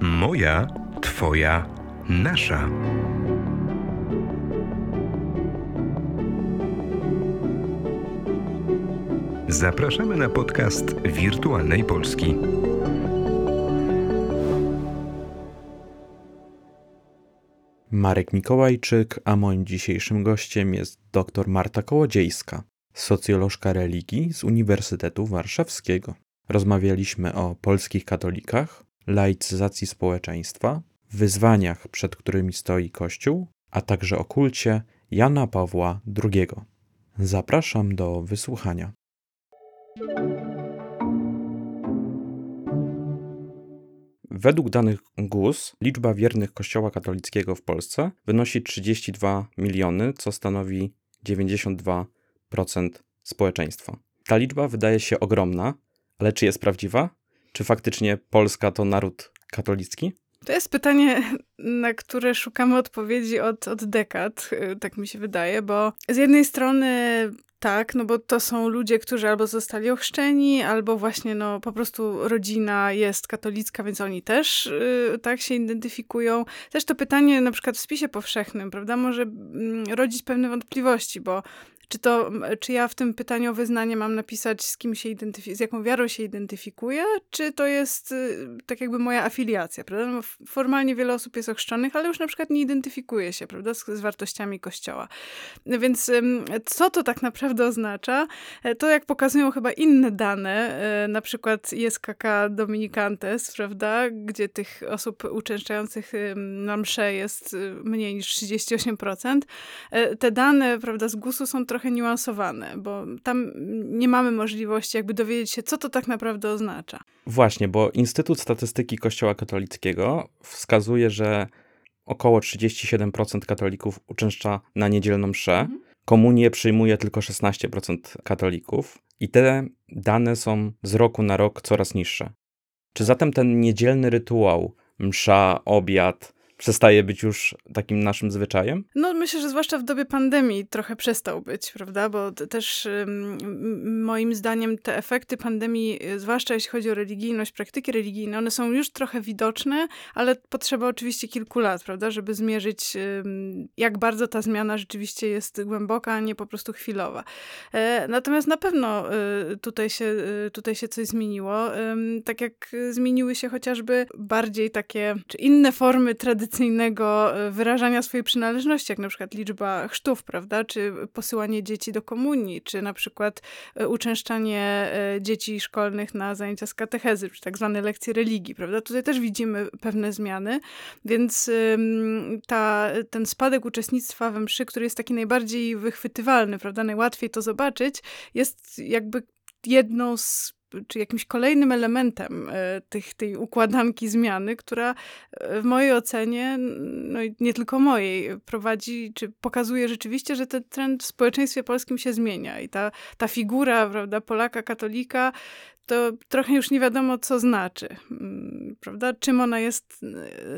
Moja, Twoja, nasza. Zapraszamy na podcast Wirtualnej Polski. Marek Mikołajczyk, a moim dzisiejszym gościem jest dr Marta Kołodziejska, socjolożka religii z Uniwersytetu Warszawskiego. Rozmawialiśmy o polskich katolikach, laicyzacji społeczeństwa, wyzwaniach, przed którymi stoi Kościół, a także o kulcie Jana Pawła II. Zapraszam do wysłuchania. Według danych GUS liczba wiernych Kościoła katolickiego w Polsce wynosi 32 miliony, co stanowi 92% społeczeństwa. Ta liczba wydaje się ogromna, ale czy jest prawdziwa? Czy faktycznie Polska to naród katolicki? To jest pytanie, na które szukamy odpowiedzi od, od dekad, tak mi się wydaje, bo z jednej strony tak, no bo to są ludzie, którzy albo zostali ochrzczeni, albo właśnie no po prostu rodzina jest katolicka, więc oni też yy, tak się identyfikują. Też to pytanie na przykład w spisie powszechnym, prawda, może yy, rodzić pewne wątpliwości, bo czy, to, czy ja w tym pytaniu o wyznanie mam napisać, z kim się z jaką wiarą się identyfikuję, czy to jest y, tak jakby moja afiliacja, prawda? No, formalnie wiele osób jest ochrzczonych, ale już na przykład nie identyfikuje się, prawda, z, z wartościami Kościoła. Więc co to tak naprawdę oznacza? E, to jak pokazują chyba inne dane, e, na przykład ISKK Dominicantes, prawda, gdzie tych osób uczęszczających na msze jest y, mniej niż 38%. E, te dane, prawda, z GUS-u są trochę trochę niuansowane, bo tam nie mamy możliwości jakby dowiedzieć się, co to tak naprawdę oznacza. Właśnie, bo Instytut Statystyki Kościoła Katolickiego wskazuje, że około 37% katolików uczęszcza na niedzielną mszę. Mhm. Komunię przyjmuje tylko 16% katolików i te dane są z roku na rok coraz niższe. Czy zatem ten niedzielny rytuał, msza, obiad, przestaje być już takim naszym zwyczajem? No myślę, że zwłaszcza w dobie pandemii trochę przestał być, prawda? Bo też moim zdaniem te efekty pandemii, zwłaszcza jeśli chodzi o religijność, praktyki religijne, one są już trochę widoczne, ale potrzeba oczywiście kilku lat, prawda? Żeby zmierzyć, jak bardzo ta zmiana rzeczywiście jest głęboka, a nie po prostu chwilowa. E, natomiast na pewno y, tutaj się, tutaj się coś zmieniło. Tak jak zmieniły się chociażby bardziej takie, czy inne formy tradycyjne tradycyjnego e, wyrażania swojej przynależności, jak na przykład liczba chrztów, prawda, czy posyłanie dzieci do komunii, czy na przykład e, uczęszczanie e, dzieci szkolnych na zajęcia z katechezy, czy tak zwane lekcje religii, prawda. Tutaj też widzimy pewne zmiany, więc ta, ten spadek uczestnictwa we mszy, który jest taki najbardziej wychwytywalny, prawda, najłatwiej to zobaczyć, jest jakby jedną z czy jakimś kolejnym elementem e, tych, tej układanki zmiany, która e, w mojej ocenie, no i nie tylko mojej, prowadzi, czy pokazuje rzeczywiście, że ten trend w społeczeństwie polskim się zmienia i ta, ta figura, prawda, Polaka, katolika, to trochę już nie wiadomo, co znaczy, mm, prawda, czym ona jest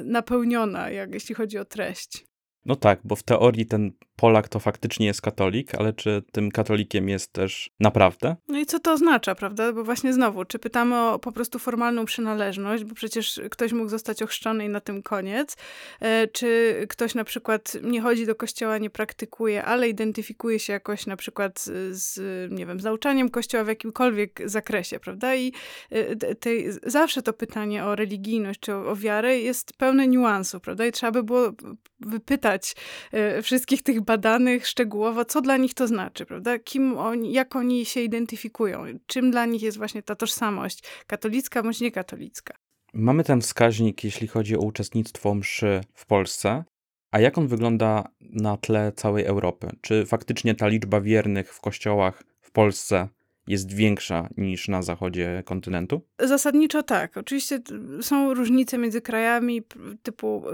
napełniona, jak, jeśli chodzi o treść. No tak, bo w teorii ten Polak to faktycznie jest katolik, ale czy tym katolikiem jest też naprawdę? No i co to oznacza, prawda? Bo właśnie znowu, czy pytamy o po prostu formalną przynależność, bo przecież ktoś mógł zostać ochrzczony i na tym koniec, e, czy ktoś na przykład nie chodzi do kościoła, nie praktykuje, ale identyfikuje się jakoś na przykład z, nie wiem, z nauczaniem kościoła w jakimkolwiek zakresie, prawda? I e, tej, zawsze to pytanie o religijność czy o, o wiarę jest pełne niuansów, prawda? I trzeba by było wypytać e, wszystkich tych badanych szczegółowo, co dla nich to znaczy, prawda? Kim oni, jak oni się identyfikują, czym dla nich jest właśnie ta tożsamość katolicka bądź niekatolicka. Mamy ten wskaźnik, jeśli chodzi o uczestnictwo mszy w Polsce. A jak on wygląda na tle całej Europy? Czy faktycznie ta liczba wiernych w kościołach w Polsce jest większa niż na zachodzie kontynentu? Zasadniczo tak. Oczywiście są różnice między krajami, typu,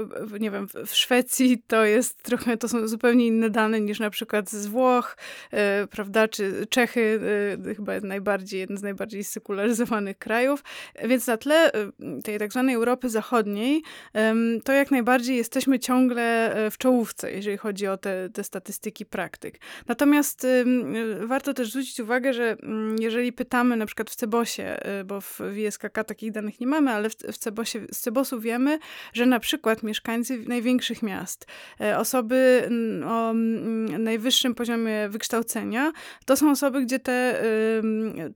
nie wiem, w Szwecji to jest trochę, to są zupełnie inne dane niż na przykład z Włoch, e, prawda, czy Czechy, e, chyba najbardziej, jeden z najbardziej sekularyzowanych krajów. Więc na tle e, tej tak zwanej Europy Zachodniej, to jak najbardziej jesteśmy ciągle w czołówce, jeżeli chodzi o te, te statystyki praktyk. Natomiast warto też zwrócić uwagę, że mm, jeżeli pytamy na przykład w Cebosie, y, bo w WSKK takich danych nie mamy, ale w, Cebosie, z Cebosu wiemy, że na przykład mieszkańcy największych miast, e, osoby o najwyższym poziomie wykształcenia, to są osoby, gdzie te,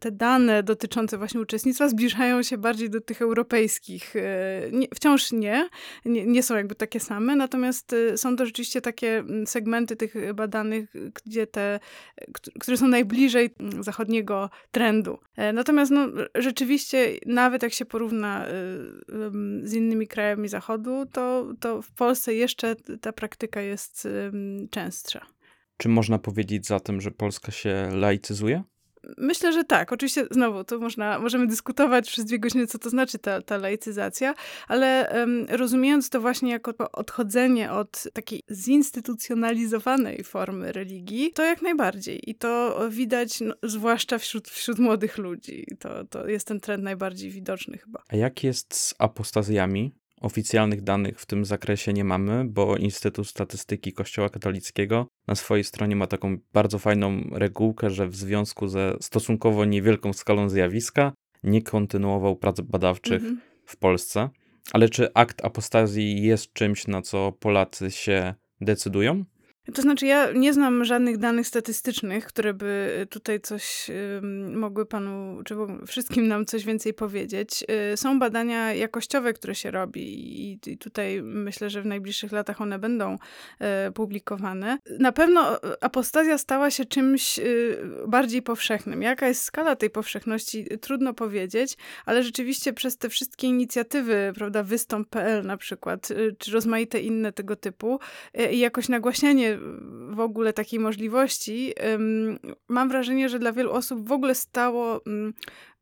te dane dotyczące właśnie uczestnictwa zbliżają się bardziej do tych europejskich. E, wciąż nie, nie, nie są jakby takie same, natomiast y, są to rzeczywiście takie segmenty tych badanych, gdzie te, które są najbliżej zachodniego trendu. E, natomiast no, rzeczywiście, nawet jak się porówna y, z innymi krajami Zachodu, to, to w Polsce jeszcze ta praktyka jest częstsza. Czy można powiedzieć zatem, że Polska się laicyzuje? Myślę, że tak. Oczywiście znowu to można, możemy dyskutować przez dwie godziny, co to znaczy ta, ta laicyzacja, ale um, rozumiejąc to właśnie jako odchodzenie od takiej zinstytucjonalizowanej formy religii, to jak najbardziej. I to widać no, zwłaszcza wśród, wśród młodych ludzi. To, to jest ten trend najbardziej widoczny chyba. A jak jest z apostazjami? Oficjalnych danych w tym zakresie nie mamy, bo Instytut Statystyki Kościoła Katolickiego na swojej stronie ma taką bardzo fajną regułkę, że w związku ze stosunkowo niewielką skalą zjawiska nie kontynuował prac badawczych -hmm. w Polsce. Ale czy akt apostazji jest czymś, na co Polacy się decydują? To znaczy, ja nie znam żadnych danych statystycznych, które by tutaj coś mogły panu, czy wszystkim nam coś więcej powiedzieć. Y, są badania jakościowe, które się robi, i tutaj myślę, że w najbliższych latach one będą e, publikowane. Na pewno apostazja stała się czymś y, bardziej powszechnym. Jaka jest skala tej powszechności, trudno powiedzieć, ale rzeczywiście przez te wszystkie inicjatywy, prawda, wystąp.pl na przykład, y, czy rozmaite inne tego typu, i jakoś nagłaśnianie w ogóle takiej możliwości, mam wrażenie, że dla wielu osób w ogóle stało mm,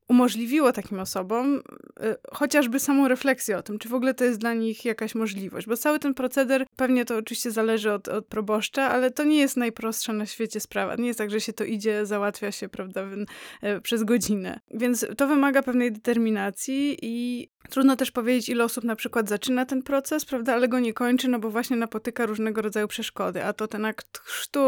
umożliwiło takim osobom y, chociażby samą refleksję o tym, czy w ogóle to jest dla nich jakaś możliwość. Bo cały ten proceder, pewnie to oczywiście zależy od, od proboszcza, ale to nie jest najprostsza na świecie sprawa. Nie jest tak, że się to idzie, załatwia się, prawda, y, przez godzinę. Więc to wymaga pewnej determinacji i trudno też powiedzieć, ile osób na przykład zaczyna ten proces, prawda, ale go nie kończy, no bo właśnie napotyka różnego rodzaju przeszkody. A to ten akt chrztu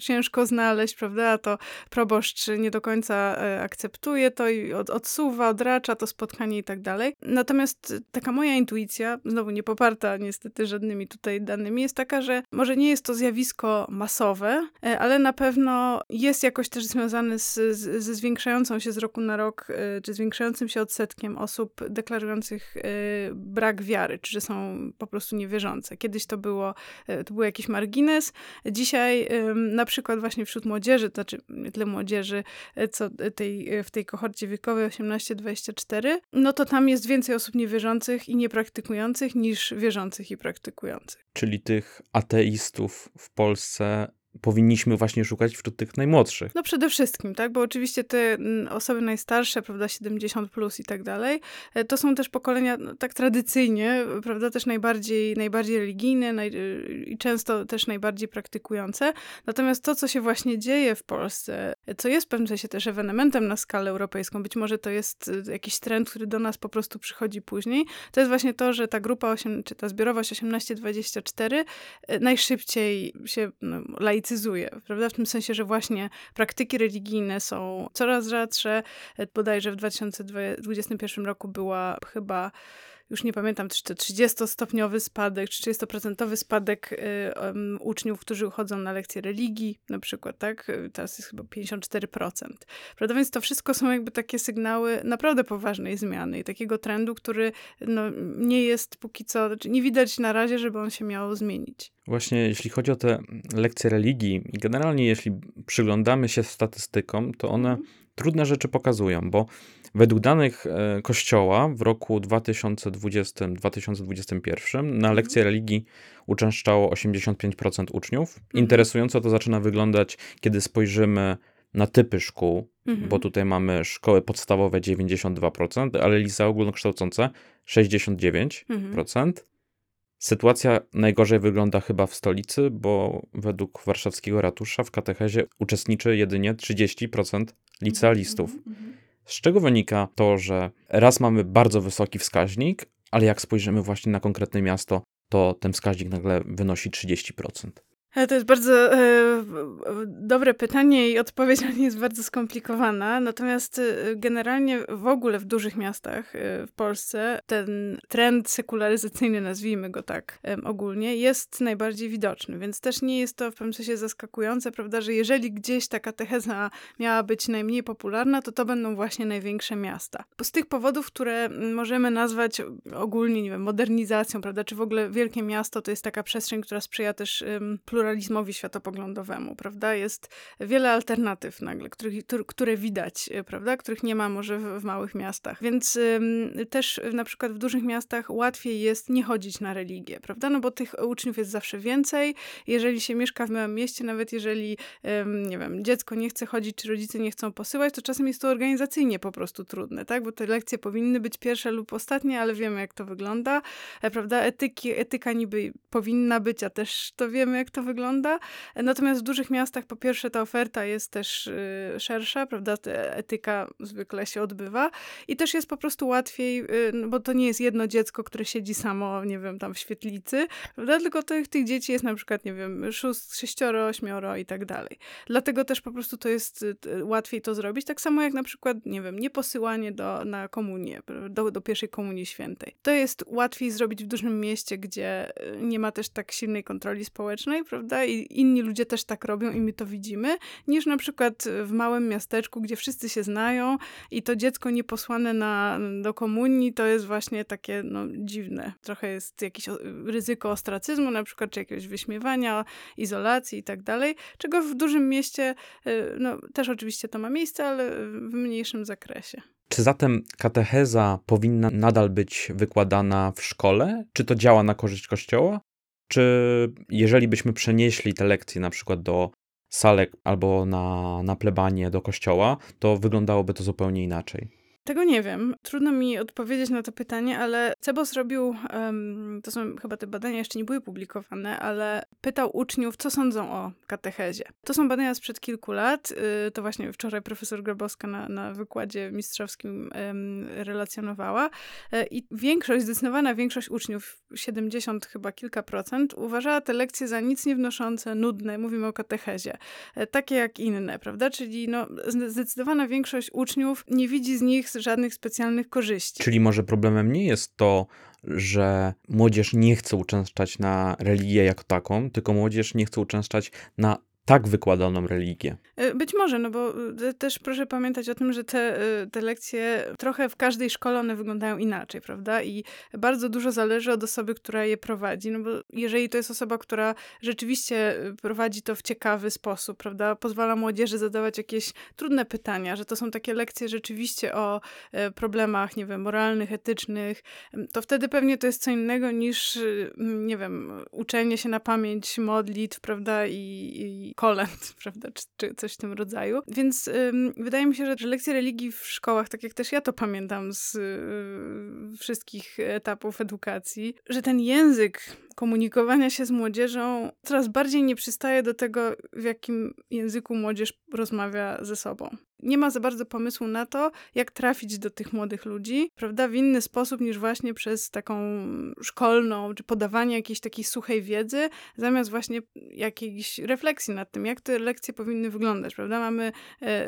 ciężko znaleźć, prawda, a to proboszcz nie do końca y, akceptuje to i od, odsuwa, odracza to spotkanie i tak dalej. Natomiast taka moja intuicja, znowu nie poparta niestety żadnymi tutaj danymi, jest taka, że może nie jest to zjawisko masowe, e, ale na pewno jest jakoś też związane z, z, ze zwiększającą się z roku na rok, e, czy zwiększającym się odsetkiem osób deklarujących e, brak wiary, czy że są po prostu niewierzące. Kiedyś to było, to był jakiś margines. Dzisiaj na przykład właśnie wśród młodzieży, to znaczy nie tyle młodzieży, co tej, w tej kohorcie wiekowej 18-24, no to tam jest więcej osób niewierzących i niepraktykujących niż wierzących i praktykujących. Czyli tych ateistów w Polsce powinniśmy właśnie szukać wśród tych najmłodszych. No przede wszystkim, tak, bo oczywiście te mm, osoby najstarsze, prawda, 70 plus i tak dalej, e, to są też pokolenia no, tak tradycyjnie, prawda, też najbardziej, najbardziej religijne naj, i często też najbardziej praktykujące. Natomiast to, co się właśnie dzieje w Polsce, co jest w pewnym sensie też ewenementem na skalę europejską, być może to jest e, jakiś trend, który do nas po prostu przychodzi później, to jest właśnie to, że ta grupa 8, czy ta zbiorowość 18-24 e, najszybciej się no, prawda? W tym sensie, że właśnie praktyki religijne są coraz rzadsze. Bodajże w 2021 roku była chyba już nie pamiętam, czy to 30-stopniowy spadek, czy 30% spadek y, um, uczniów, którzy uchodzą na lekcje religii, na przykład, tak? Teraz jest chyba 54%. Prawda? Więc to wszystko są jakby takie sygnały naprawdę poważnej zmiany i takiego trendu, który no, nie jest póki co, znaczy nie widać na razie, żeby on się miał zmienić. Właśnie jeśli chodzi o te lekcje religii i generalnie jeśli przyglądamy się statystykom, to one mm. Trudne rzeczy pokazują, bo Według danych e, Kościoła w roku 2020-2021 na mhm. lekcje religii uczęszczało 85% uczniów. Mhm. Interesująco to zaczyna wyglądać, kiedy spojrzymy na typy szkół, mhm. bo tutaj mamy szkoły podstawowe 92%, ale liceum ogólnokształcące 69%. Sytuacja najgorzej wygląda chyba w stolicy, bo według warszawskiego ratusza w katechezie uczestniczy jedynie 30% licealistów. Z czego wynika to, że raz mamy bardzo wysoki wskaźnik, ale jak spojrzymy właśnie na konkretne miasto, to ten wskaźnik nagle wynosi 30%. To jest bardzo e, dobre pytanie i odpowiedź na nie jest bardzo skomplikowana. Natomiast e, generalnie w ogóle w dużych miastach e, w Polsce ten trend sekularyzacyjny, nazwijmy go tak e, ogólnie, jest najbardziej widoczny. Więc też nie jest to w pewnym sensie zaskakujące, prawda, że jeżeli gdzieś ta katecheza miała być najmniej popularna, to to będą właśnie największe miasta. Z tych powodów, które możemy nazwać ogólnie, nie wiem, modernizacją, prawda, czy w ogóle wielkie miasto to jest taka przestrzeń, która sprzyja też um, pluralizmowi światopoglądowemu, prawda? Jest wiele alternatyw nagle, których, które widać, e, prawda? Których nie ma może w, w małych miastach. Więc um, też na przykład w dużych miastach łatwiej jest nie chodzić na religię, prawda? No bo tych uczniów jest zawsze więcej. Jeżeli się mieszka w małym mieście, nawet jeżeli, um, nie wiem, dziecko nie chce chodzić, czy rodzice nie chcą posyłać, to czasem jest to organizacyjnie po prostu trudne, tak? Bo te lekcje powinny być pierwsze lub ostatnie, ale wiemy, jak to wygląda, e, prawda? Etyki, etyka niby powinna być, a też to wiemy, jak to wygląda. Natomiast w dużych miastach po pierwsze ta oferta jest też y, szersza, prawda, etyka zwykle się odbywa i też jest po prostu łatwiej, y, bo to nie jest jedno dziecko, które siedzi samo, nie wiem, tam w świetlicy, prawda, tylko tych, tych dzieci jest na przykład, nie wiem, szóst, sześcioro, ośmioro i tak dalej. Dlatego też po prostu to jest y, łatwiej to zrobić, tak samo jak na przykład, nie wiem, nieposyłanie do, na komunię, do, do pierwszej komunii świętej. To jest łatwiej zrobić w dużym mieście, gdzie nie ma też tak silnej kontroli społecznej, prawda, i inni ludzie też tak robią i my to widzimy, niż na przykład w małym miasteczku, gdzie wszyscy się znają i to dziecko nieposłane na, do komunii to jest właśnie takie no, dziwne. Trochę jest jakieś ryzyko ostracyzmu, na przykład, czy jakiegoś wyśmiewania, izolacji i tak dalej, czego w dużym mieście, y, no też oczywiście to ma miejsce, ale w mniejszym zakresie. Czy zatem katecheza powinna nadal być wykładana w szkole? Czy to działa na korzyść Kościoła? Czy jeżeli byśmy przenieśli te lekcje na przykład do salek albo na, na plebanie do kościoła, to wyglądałoby to zupełnie inaczej? Tego nie wiem. Trudno mi odpowiedzieć na to pytanie, ale Cebos robił, um, to są chyba te badania jeszcze nie były publikowane, ale pytał uczniów, co sądzą o katechezie. To są badania sprzed kilku lat. Y, to właśnie wczoraj profesor Grabowska na, na wykładzie mistrzowskim relacjonowała. Y, I większość, zdecydowana większość uczniów, 70 chyba kilka procent, uważała te lekcje za nic nie wnoszące, nudne. Mówimy o katechezie. Y, takie jak inne, prawda? Czyli no, zdecydowana większość uczniów nie widzi z nich żadnych specjalnych korzyści. Czyli może problemem nie jest to, że młodzież nie chce uczęszczać na religię jako taką, tylko młodzież nie chce uczęszczać na tak wykładaną religię. E, być może, no bo e, też proszę pamiętać o tym, że te, e, te lekcje trochę w każdej szkole one wyglądają inaczej, prawda? I bardzo dużo zależy od osoby, która je prowadzi, no bo jeżeli to jest osoba, która rzeczywiście prowadzi to w ciekawy sposób, prawda? Pozwala młodzieży zadawać jakieś trudne pytania, że to są takie lekcje rzeczywiście o problemach, nie wiem, moralnych, etycznych, to wtedy pewnie to jest co innego niż, nie wiem, uczenie się na pamięć modlitw, prawda? I, i kolęd, prawda, czy, czy, coś w tym rodzaju. Więc ym, wydaje mi się, że, że lekcje religii w szkołach, tak jak też ja to pamiętam z y, wszystkich etapów edukacji, że ten język komunikowania się z młodzieżą coraz bardziej nie przystaje do tego, w jakim języku młodzież rozmawia ze sobą. Nie ma za bardzo pomysłu na to, jak trafić do tych młodych ludzi, prawda, w inny sposób niż właśnie przez taką szkolną, czy podawanie jakiejś takiej suchej wiedzy, zamiast właśnie jakiejś refleksji nad tym, jak te lekcje powinny wyglądać, prawda. Mamy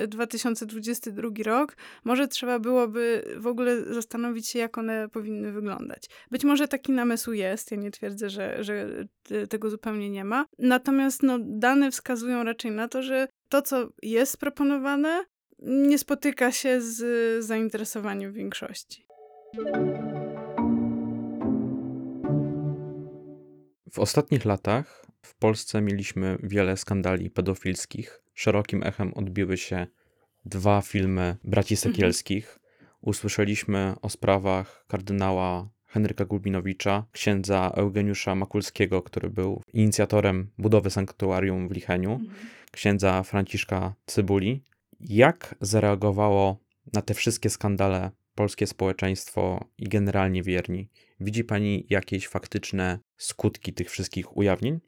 2022 e, rok, może trzeba byłoby w ogóle zastanowić się, jak one powinny wyglądać. Być może taki namysł jest, ja nie twierdzę, że że, tego zupełnie nie ma. Natomiast no, dane wskazują raczej na to, że to, co jest proponowane, nie spotyka się z zainteresowaniem większości. W ostatnich latach w Polsce mieliśmy wiele skandali pedofilskich. Szerokim echem odbiły się dwa filmy braci mhm. Sekielskich. Usłyszeliśmy o sprawach kardynała Henryka Gulbinowicza, księdza Eugeniusza Makulskiego, który był inicjatorem budowy sanktuarium w Licheniu, mhm. księdza Franciszka Cybuli. Jak zareagowało na te wszystkie skandale polskie społeczeństwo i generalnie wierni? Widzi Pani jakieś faktyczne skutki tych wszystkich ujawnień?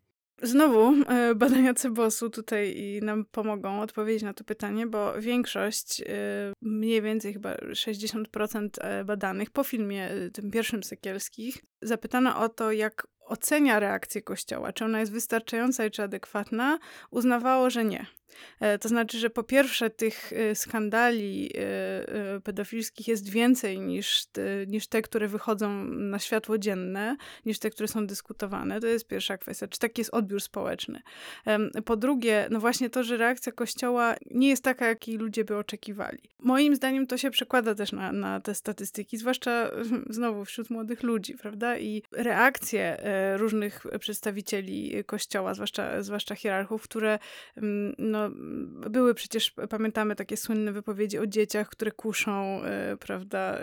Znowu e, badania Cebosu tutaj nam pomogą odpowiedzieć na to pytanie, bo większość, e, mniej więcej chyba 60% e, badanych po filmie tym pierwszym Sekielskich, zapytano o to, jak ocenia reakcję Kościoła, czy ona jest wystarczająca i czy adekwatna, uznawało, że nie. E, to znaczy, że po pierwsze tych e, skandali e, pedofilskich jest więcej niż te, niż te, które wychodzą na światło dzienne, niż te, które są dyskutowane. To jest pierwsza kwestia. Czy taki jest odbiór społeczny? Po drugie, no właśnie to, że reakcja Kościoła nie jest taka, jakiej ludzie by oczekiwali. Moim zdaniem to się przekłada też na, na te statystyki, zwłaszcza znowu wśród młodych ludzi, prawda? I reakcje różnych przedstawicieli Kościoła, zwłaszcza, zwłaszcza hierarchów, które no, no, były przecież, pamiętamy takie słynne wypowiedzi o dzieciach, które kuszą, y, prawda,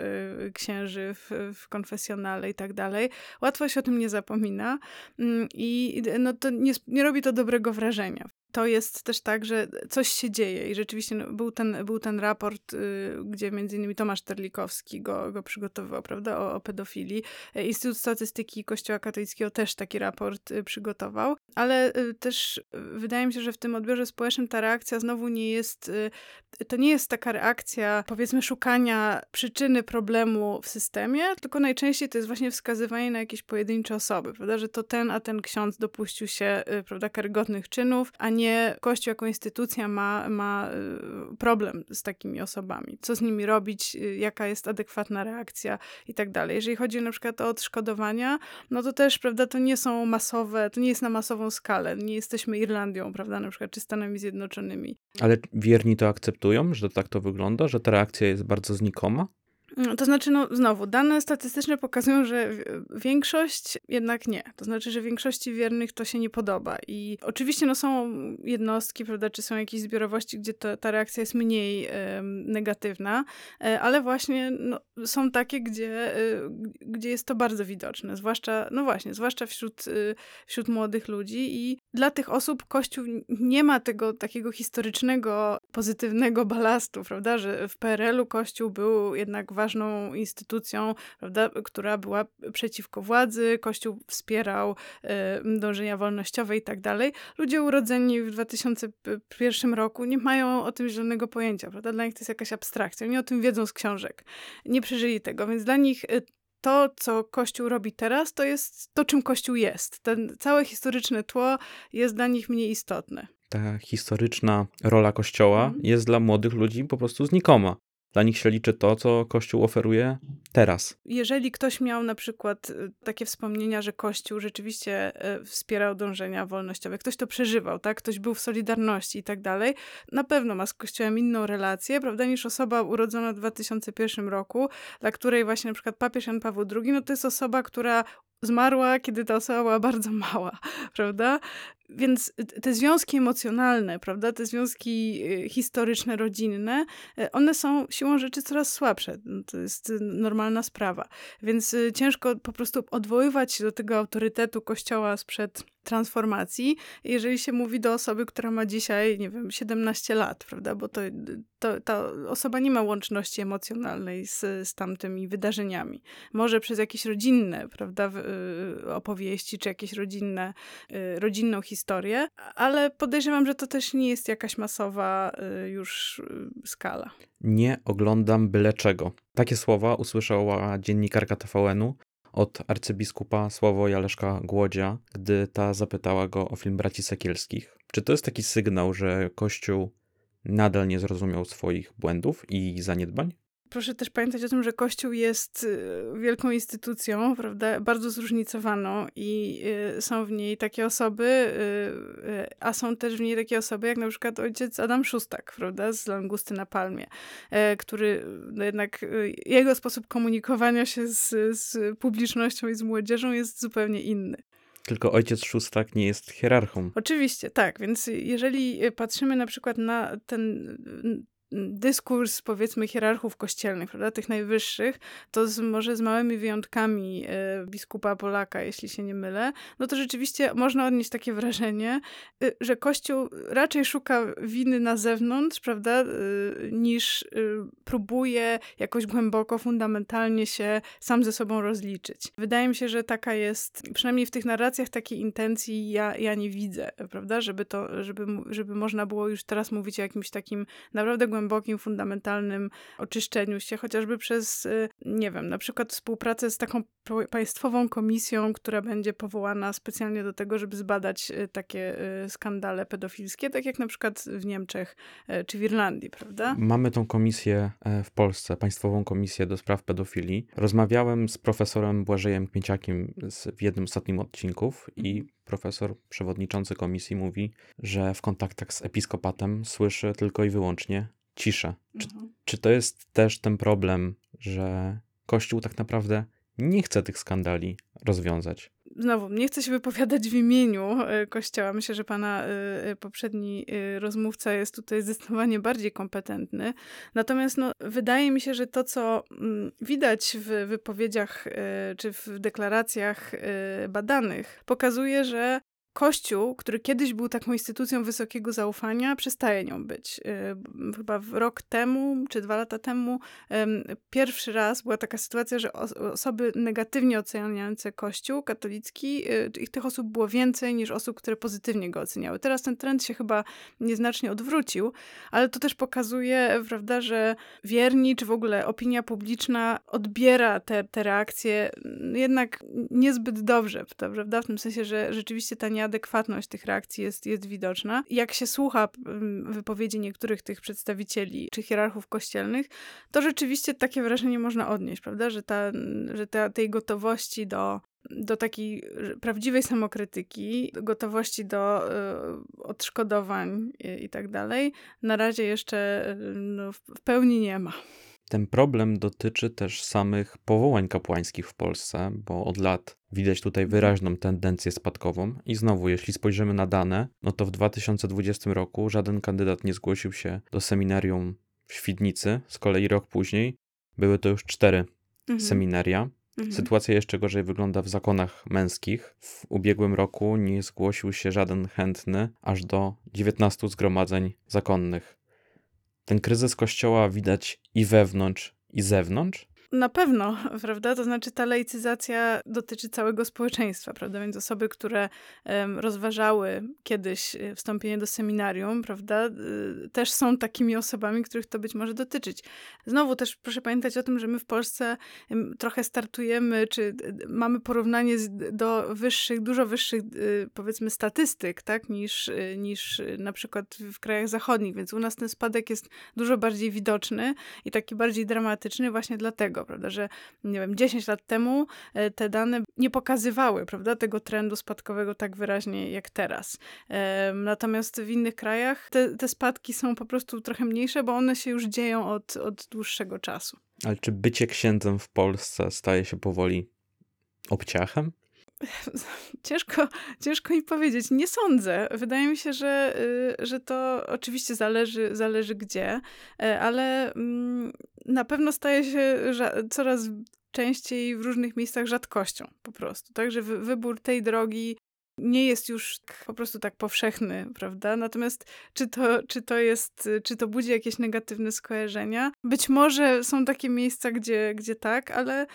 y, księży w, w konfesjonale i tak dalej. Łatwo się o tym nie zapomina mm, i no, to nie, nie robi to dobrego wrażenia to jest też tak, że coś się dzieje i rzeczywiście no, był, ten, był ten raport, y, gdzie między innymi Tomasz Terlikowski go, go przygotowywał, prawda, o, o pedofilii. E, Instytut Statystyki Kościoła Katolickiego też taki raport y, przygotował, ale y, też wydaje mi się, że w tym odbiorze społecznym ta reakcja znowu nie jest, y, to nie jest taka reakcja, powiedzmy, szukania przyczyny problemu w systemie, tylko najczęściej to jest właśnie wskazywanie na jakieś pojedyncze osoby, prawda, że to ten, a ten ksiądz dopuścił się, y, prawda, karygodnych czynów, a nie Kościół jako instytucja ma, ma y, problem z takimi osobami. Co z nimi robić, y, jaka jest adekwatna reakcja i tak dalej. Jeżeli chodzi na przykład o odszkodowania, no to też, prawda, to nie są masowe, to nie jest na masową skalę. Nie jesteśmy Irlandią, prawda, na przykład, czy Stanami Zjednoczonymi. Ale wierni to akceptują, że tak to wygląda, że ta reakcja jest bardzo znikoma? Mm, to znaczy, no znowu, dane statystyczne pokazują, że większość jednak nie. To znaczy, że większości wiernych to się nie podoba. I oczywiście no, są jednostki, prawda, czy są jakieś zbiorowości, gdzie to, ta reakcja jest mniej negatywna, e, ale właśnie no, są takie, gdzie, e, gdzie jest to bardzo widoczne. Zwłaszcza, no właśnie, zwłaszcza wśród, wśród młodych ludzi. I dla tych osób Kościół nie ma tego takiego historycznego, pozytywnego balastu, prawda, że w PRL-u Kościół był jednak ważną instytucją, prawda, która była przeciwko władzy, Kościół wspierał dążenia wolnościowe i tak dalej. Ludzie urodzeni w 2001 roku nie mają o tym żadnego pojęcia, prawda? Dla nich to jest jakaś abstrakcja. Oni o tym wiedzą z książek. Nie przeżyli tego, więc dla nich y, to, co Kościół robi teraz, to jest to, czym Kościół jest. Ten całe historyczne tło jest dla nich mniej istotne. Ta historyczna rola Kościoła mm. jest dla młodych ludzi po prostu znikoma. Dla nich się liczy to, co Kościół oferuje teraz. Jeżeli ktoś miał na przykład y, takie wspomnienia, że Kościół rzeczywiście y, wspierał dążenia wolnościowe, ktoś to przeżywał, tak? Ktoś był w Solidarności i tak dalej, na pewno ma z Kościołem inną relację, prawda, niż osoba urodzona w 2001 roku, dla której właśnie na przykład papież Jan Paweł II, no to jest osoba, która zmarła, kiedy ta osoba była bardzo mała, prawda? Więc te związki emocjonalne, prawda, te związki y, historyczne, rodzinne, y, one są siłą rzeczy coraz słabsze. No, to jest y, normalna sprawa. Więc ciężko po prostu odwoływać się do tego autorytetu kościoła sprzed transformacji, jeżeli się mówi do osoby, która ma dzisiaj, nie wiem, 17 lat, prawda? Bo to, to, ta osoba nie ma łączności emocjonalnej z, z tamtymi wydarzeniami. Może przez jakieś rodzinne, prawda, opowieści, czy jakieś rodzinne, rodzinną historię, historię, ale podejrzewam, że to też nie jest jakaś masowa y, już y, skala. Nie oglądam byle czego. Takie słowa usłyszała dziennikarka TVN-u od arcybiskupa Sławoja Leszka Głodzia, gdy ta zapytała go o film Braci Sekielskich. Czy to jest taki sygnał, że Kościół nadal nie zrozumiał swoich błędów i zaniedbań? Proszę też pamiętać o tym, że Kościół jest y, wielką instytucją, prawda, bardzo zróżnicowaną i y, są w niej takie osoby, y, a są też w niej takie osoby, jak na przykład ojciec Adam Szustak, prawda, z Langusty na Palmie, który no jednak, jego sposób komunikowania się z, z publicznością i z młodzieżą jest zupełnie inny. Tylko ojciec Szustak nie jest hierarchą. Oczywiście, tak. Więc jeżeli patrzymy na przykład na ten dyskurs, powiedzmy, hierarchów kościelnych, prawda, tych najwyższych, to z, może z małymi wyjątkami e, biskupa Polaka, jeśli się nie mylę, no to rzeczywiście można odnieść takie wrażenie, e, że Kościół raczej szuka winy na zewnątrz, prawda, e, niż próbuje jakoś głęboko, fundamentalnie się sam ze sobą rozliczyć. Wydaje mi się, że taka jest, przynajmniej w tych narracjach takiej intencji ja, ja nie widzę, prawda, żeby to, żeby, żeby można było już teraz mówić o jakimś takim naprawdę głębokim głębokim, fundamentalnym oczyszczeniu się, chociażby przez, y, nie wiem, na przykład współpracę z taką państwową komisją, która będzie powołana specjalnie do tego, żeby zbadać y, takie y, skandale pedofilskie, tak jak na przykład w Niemczech czy w Irlandii, prawda? Mamy tą komisję e, w Polsce, Państwową Komisję do Spraw Pedofilii. Rozmawiałem z profesorem Błażejem Kmieciakiem w jednym z ostatnich odcinków i mhm. Profesor przewodniczący komisji mówi, że w kontaktach z episkopatem słyszy tylko i wyłącznie ciszę. Czy, mhm. czy to jest też ten problem, że Kościół tak naprawdę nie chce tych skandali rozwiązać? Znowu, nie chcę się wypowiadać w imieniu e, Kościoła. Myślę, że pana e, e, poprzedni rozmówca jest tutaj zdecydowanie bardziej kompetentny. Natomiast no, wydaje mi się, że to, co mm, widać w wypowiedziach czy w deklaracjach badanych, pokazuje, że Kościół, który kiedyś był taką instytucją wysokiego zaufania, przestaje nią być. Y, chyba rok temu, czy dwa lata temu, pierwszy raz była taka sytuacja, że osoby negatywnie oceniające Kościół katolicki, y, ich tych osób było więcej niż osób, które pozytywnie go oceniały. Teraz ten trend się chyba nieznacznie odwrócił, ale to też pokazuje, prawda, że wierni, czy w ogóle opinia publiczna odbiera te, te reakcje jednak niezbyt dobrze, prawda, w tym sensie, że rzeczywiście ta nieadekwatność tych reakcji jest, jest widoczna. Jak się słucha mm, wypowiedzi niektórych tych przedstawicieli czy hierarchów kościelnych, to rzeczywiście takie wrażenie można odnieść, prawda? Że, ta, że ta, tej gotowości do do takiej prawdziwej samokrytyki, gotowości do y, odszkodowań i, i, tak dalej, na razie jeszcze y, no, w pełni nie ma. Ten problem dotyczy też samych powołań kapłańskich w Polsce, bo od lat widać tutaj mhm. wyraźną tendencję spadkową. I znowu, jeśli spojrzymy na dane, no to w 2020 roku żaden kandydat nie zgłosił się do seminarium w Świdnicy. Z kolei rok później były to już cztery mhm. seminaria. Mhm. Sytuacja jeszcze gorzej wygląda w zakonach męskich. W ubiegłym roku nie zgłosił się żaden chętny aż do 19 zgromadzeń zakonnych. Ten kryzys kościoła widać i wewnątrz, i zewnątrz. Na pewno, prawda? To znaczy ta laicyzacja dotyczy całego społeczeństwa, prawda? Więc osoby, które rozważały kiedyś e, wstąpienie do seminarium, prawda, y, też są takimi osobami, których to być może dotyczyć. Znowu też proszę pamiętać o tym, że my w Polsce trochę startujemy, czy mamy porównanie do wyższych, dużo wyższych, y, powiedzmy, statystyk, tak, niż, niż na przykład w krajach zachodnich, więc u nas ten spadek jest dużo bardziej widoczny i taki bardziej dramatyczny właśnie dlatego, tego, prawda, że nie wiem, 10 lat temu e, te dane nie pokazywały, prawda, tego trendu spadkowego tak wyraźnie jak teraz. Natomiast w innych krajach te, te spadki są po prostu trochę mniejsze, bo one się już dzieją od, od dłuższego czasu. Ale czy bycie księdzem w Polsce staje się powoli obciachem? Ciężko, ciężko mi powiedzieć. Nie sądzę. Wydaje mi się, że, y, że to oczywiście zależy, zależy gdzie, e, ale mm, na pewno staje się coraz częściej w różnych miejscach rzadkością po prostu. Także wybór tej drogi nie jest już po prostu tak powszechny, prawda? Natomiast czy to, czy to jest, czy to budzi jakieś negatywne skojarzenia? Być może są takie miejsca, gdzie, gdzie tak, ale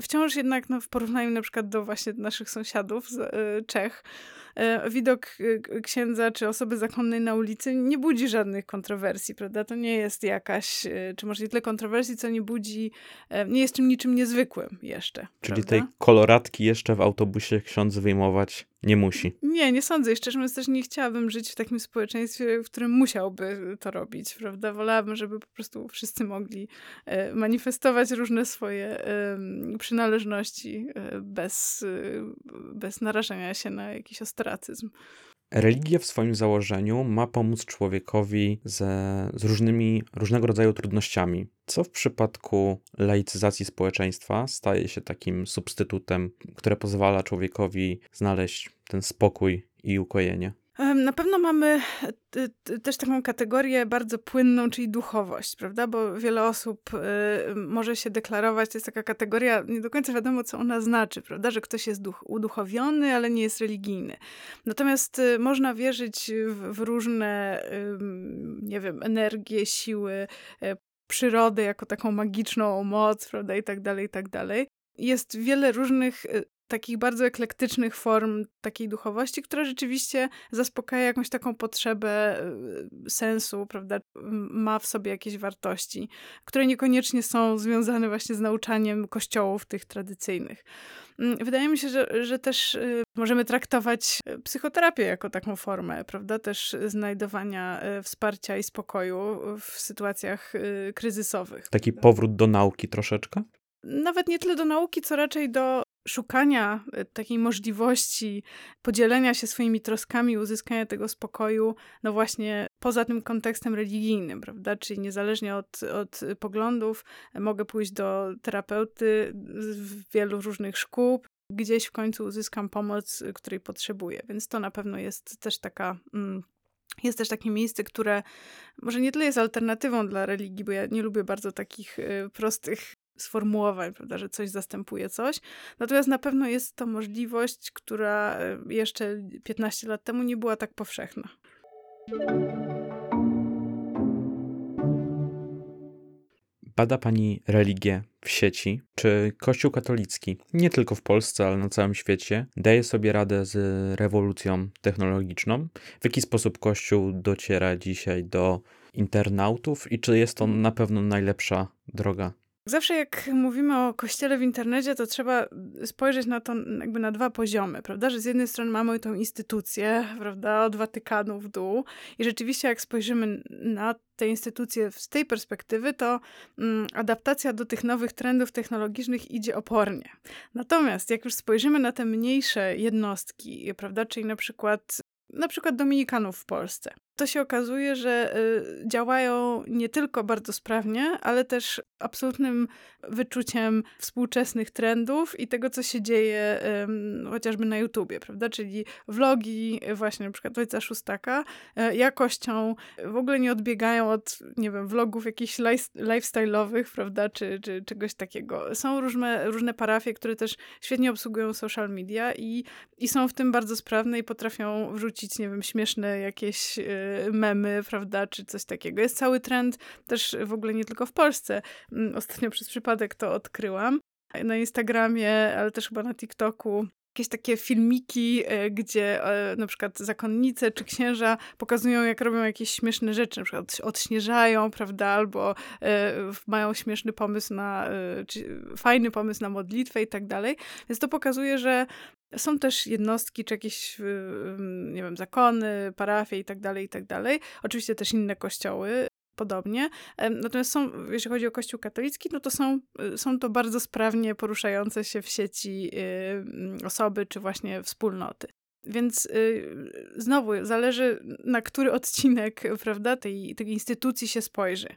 wciąż jednak no, w porównaniu na przykład do właśnie naszych sąsiadów z y, Czech, E, widok e, księdza czy osoby zakonnej na ulicy nie budzi żadnych kontrowersji, prawda? To nie jest jakaś, e, czy może nie tyle kontrowersji, co nie budzi, nie jest czym niczym niezwykłym jeszcze. Czyli prawda? tej koloratki jeszcze w autobusie ksiądz wyjmować nie musi. Nie, nie sądzę. I szczerze mówiąc też nie chciałabym żyć w takim społeczeństwie, w którym musiałby to robić, prawda? Wolałabym, żeby po prostu wszyscy mogli manifestować różne swoje przynależności bez, bez narażania się na jakiś ostry ostracyzm. Religia w swoim założeniu ma pomóc człowiekowi ze, z różnymi, różnego rodzaju trudnościami, co w przypadku laicyzacji społeczeństwa staje się takim substytutem, które pozwala człowiekowi znaleźć ten spokój i ukojenie. Na pewno mamy e, też taką kategorię bardzo płynną, czyli duchowość, prawda? Bo wiele osób e, może się deklarować, to jest taka kategoria, nie do końca wiadomo, co ona znaczy, prawda? Że ktoś jest duch, uduchowiony, ale nie jest religijny. Natomiast e, można wierzyć w, w różne, nie wiem, energie, siły, przyrodę jako taką magiczną moc, prawda? I tak dalej, i tak dalej. Jest wiele różnych takich bardzo eklektycznych form takiej duchowości, która rzeczywiście zaspokaja jakąś taką potrzebę y, sensu, prawda? Ma w sobie jakieś wartości, które niekoniecznie są związane właśnie z nauczaniem kościołów tych tradycyjnych. Mm, wydaje mi się, że, że też y, możemy traktować y, psychoterapię jako taką formę, prawda? Też znajdowania wsparcia i spokoju w sytuacjach kryzysowych. Taki powrót do nauki troszeczkę? Nawet nie tyle do nauki, co raczej do szukania e, takiej możliwości podzielenia się swoimi troskami, uzyskania tego spokoju, no właśnie poza tym kontekstem religijnym, prawda? Czyli niezależnie od, od poglądów, mogę pójść do terapeuty w wielu różnych szkół, gdzieś w końcu uzyskam pomoc, której potrzebuję. Więc to na pewno jest też taka. Mm, jest też takie miejsce, które może nie tyle jest alternatywą dla religii, bo ja nie lubię bardzo takich y, prostych sformułowań, prawda, że coś zastępuje coś. Natomiast na pewno jest to możliwość, która e, jeszcze 15 lat temu nie była tak powszechna. Bada Pani religię w sieci. Czy Kościół katolicki, nie tylko w Polsce, ale na całym świecie, daje sobie radę z rewolucją technologiczną? W jaki sposób Kościół dociera dzisiaj do internautów i czy jest to na pewno najlepsza droga Zawsze jak mówimy o kościele w internecie, to trzeba spojrzeć na to jakby na dwa poziomy, prawda? Że z jednej strony mamy tą instytucję, prawda, od Watykanu w dół i rzeczywiście jak spojrzymy na te instytucje z tej perspektywy, to mm, adaptacja do tych nowych trendów technologicznych idzie opornie. Natomiast jak już spojrzymy na te mniejsze jednostki, prawda, czyli na przykład na przykład Dominikanów w Polsce. To się okazuje, że y, działają nie tylko bardzo sprawnie, ale też absolutnym wyczuciem współczesnych trendów i tego, co się dzieje chociażby na YouTubie, prawda? Czyli vlogi właśnie na przykład Ojca Szóstaka e, jakością w ogóle nie odbiegają od, nie wiem, vlogów jakichś lifestyle'owych, prawda? Czy, czy czegoś takiego. Są różne, różne parafie, które też świetnie obsługują social media i, i są w tym bardzo sprawne i potrafią wrzucić, nie wiem, śmieszne jakieś y, memy, prawda, czy coś takiego. Jest cały trend też w ogóle nie tylko w Polsce. Mm, ostatnio przez przypadek to odkryłam. Na Instagramie, ale też chyba na TikToku jakieś takie filmiki, e, gdzie e, na przykład zakonnice czy księża pokazują, jak robią jakieś śmieszne rzeczy, na przykład odśnieżają, prawda, albo e, mają śmieszny pomysł na, fajny pomysł na modlitwę i tak dalej. Więc to pokazuje, że są też jednostki, czy jakieś, nie wiem, zakony, parafie i tak dalej, i tak dalej. Oczywiście też inne kościoły, podobnie. Natomiast są, jeśli chodzi o Kościół katolicki, no to są, y, są to bardzo sprawnie poruszające się w sieci y, osoby, czy właśnie wspólnoty. Więc y, znowu zależy, na który odcinek prawda, tej, tej instytucji się spojrzy.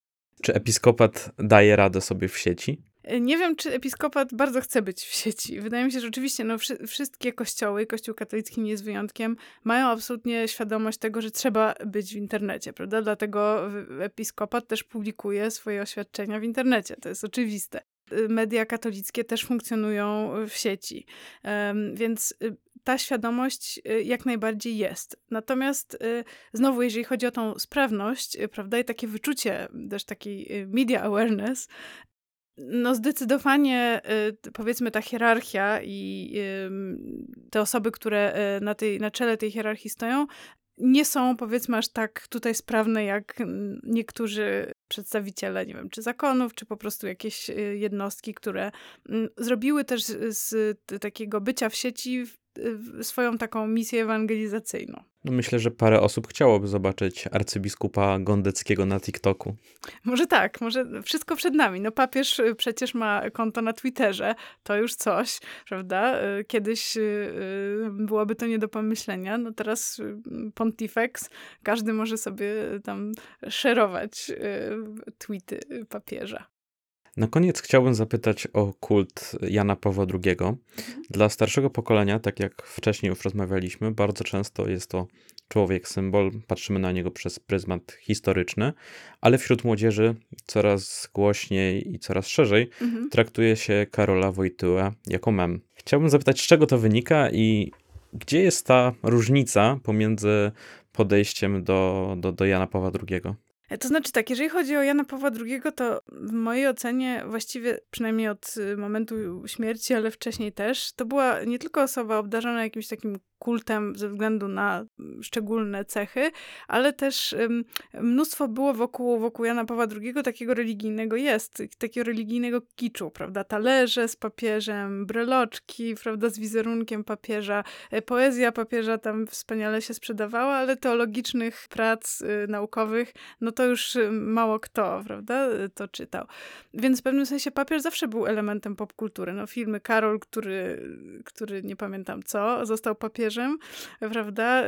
Czy episkopat daje radę sobie w sieci? Nie wiem, czy episkopat bardzo chce być w sieci. Wydaje mi się, że oczywiście no, wszy wszystkie kościoły, Kościół katolicki nie jest wyjątkiem, mają absolutnie świadomość tego, że trzeba być w internecie, prawda? Dlatego episkopat też publikuje swoje oświadczenia w internecie. To jest oczywiste. Media katolickie też funkcjonują w sieci. Więc y, ta świadomość y, jak najbardziej jest. Natomiast y, znowu, jeżeli chodzi o tą sprawność, prawda, i takie wyczucie też takiej media awareness, no zdecydowanie y, powiedzmy ta hierarchia i te osoby, które y, na, tej, na czele tej hierarchii stoją, nie są powiedzmy aż tak tutaj sprawne jak niektórzy przedstawiciele, nie wiem, czy zakonów, czy po prostu jakieś y, jednostki, które mm, zrobiły też z takiego bycia w sieci swoją taką misję ewangelizacyjną. No myślę, że parę osób chciałoby zobaczyć arcybiskupa Gondeckiego na TikToku. Może tak, może wszystko przed nami. No papież y, przecież ma konto na Twitterze, to już coś, prawda? Y, kiedyś y, byłoby to nie do pomyślenia, no teraz Pontifex, każdy może sobie tam szerować tweety papieża. Na koniec chciałbym zapytać o kult Jana Pawła II. Dla starszego pokolenia, tak jak wcześniej już rozmawialiśmy, bardzo często jest to człowiek, symbol, patrzymy na niego przez pryzmat historyczny, ale wśród młodzieży coraz głośniej i coraz szerzej mhm. traktuje się Karola Wojtyłę jako mem. Chciałbym zapytać, z czego to wynika i gdzie jest ta różnica pomiędzy podejściem do, do, do Jana Pawła II? E, to znaczy tak, jeżeli chodzi o Jana Pawła II, to w mojej ocenie właściwie przynajmniej od y, momentu śmierci, ale wcześniej też, to była nie tylko osoba obdarzona jakimś takim kultem ze względu na szczególne cechy, ale też mnóstwo było wokół, wokół Jana Pawła II takiego religijnego jest, takiego religijnego kiczu, prawda? Talerze z papieżem, breloczki, prawda, z wizerunkiem papieża. E, poezja papieża tam wspaniale się sprzedawała, ale teologicznych prac y, naukowych, no to już y, mało kto, prawda, to czytał. Więc w pewnym sensie papież zawsze był elementem popkultury. No filmy Karol, który, który nie pamiętam co, został papieżem, prawda,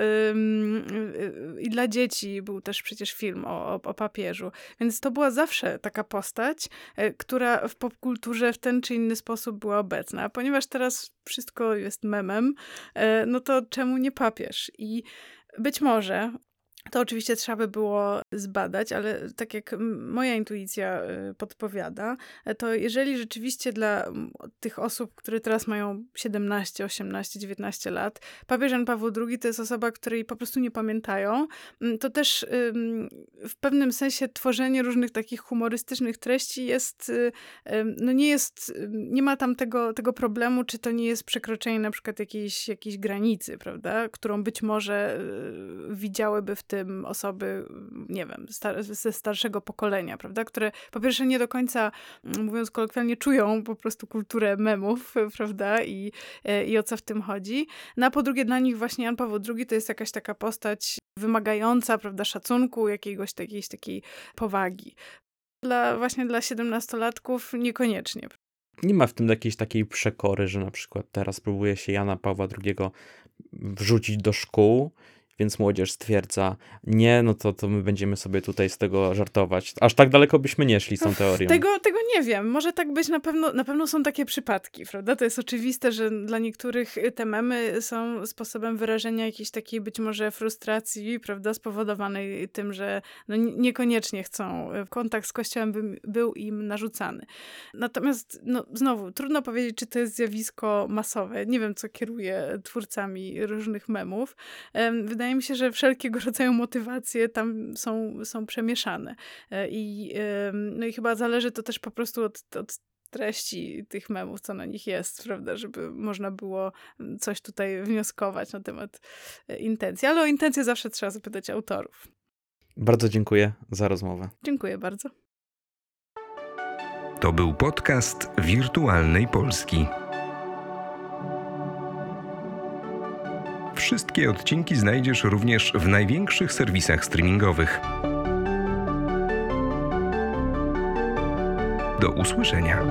i dla dzieci był też przecież film o, o, o papieżu. Więc to była zawsze taka postać, e, która w popkulturze w ten czy inny sposób była obecna. A ponieważ teraz wszystko jest memem, e, no to czemu nie papież? I być może to oczywiście trzeba by było zbadać, ale tak jak moja intuicja y, podpowiada, to jeżeli rzeczywiście dla tych osób, które teraz mają 17, 18, 19 lat, papież Jan Paweł II to jest osoba, której po prostu nie pamiętają, to też w pewnym sensie tworzenie różnych takich humorystycznych treści jest, y, no nie jest, nie ma tam tego, tego problemu, czy to nie jest przekroczenie na przykład jakiejś, jakiejś granicy, prawda, którą być może y, widziałyby w tym tym osoby, nie wiem, star ze starszego pokolenia, prawda, które po pierwsze nie do końca, mm, mówiąc kolokwialnie, czują po prostu kulturę memów, prawda, i, e, i o co w tym chodzi. No a po drugie dla nich właśnie Jan Paweł II to jest jakaś taka postać wymagająca, prawda, szacunku, jakiegoś jakiejś takiej powagi. Dla, właśnie dla siedemnastolatków niekoniecznie. Nie ma w tym jakiejś takiej przekory, że na przykład teraz próbuje się Jana Pawła II wrzucić do szkół więc młodzież stwierdza, nie, no to, to my będziemy sobie tutaj z tego żartować. Aż tak daleko byśmy nie szli z tą teorią. Tego, tego nie wiem. Może tak być, na pewno, na pewno są takie przypadki, prawda? To jest oczywiste, że dla niektórych te memy są sposobem wyrażenia jakiejś takiej być może frustracji, prawda, spowodowanej tym, że no niekoniecznie chcą, kontakt z Kościołem by, był im narzucany. Natomiast, no znowu, trudno powiedzieć, czy to jest zjawisko masowe. Nie wiem, co kieruje twórcami różnych memów. Wydaje wydaje mi się, że wszelkiego rodzaju motywacje tam są, są przemieszane. E, I, no i chyba zależy to też po prostu od, od treści tych memów, co na nich jest, prawda, żeby można było coś tutaj wnioskować na temat e, intencji. Ale o intencje zawsze trzeba zapytać autorów. Bardzo dziękuję za rozmowę. Dziękuję bardzo. To był podcast Wirtualnej Polski. Wszystkie odcinki znajdziesz również w największych serwisach streamingowych. Do usłyszenia.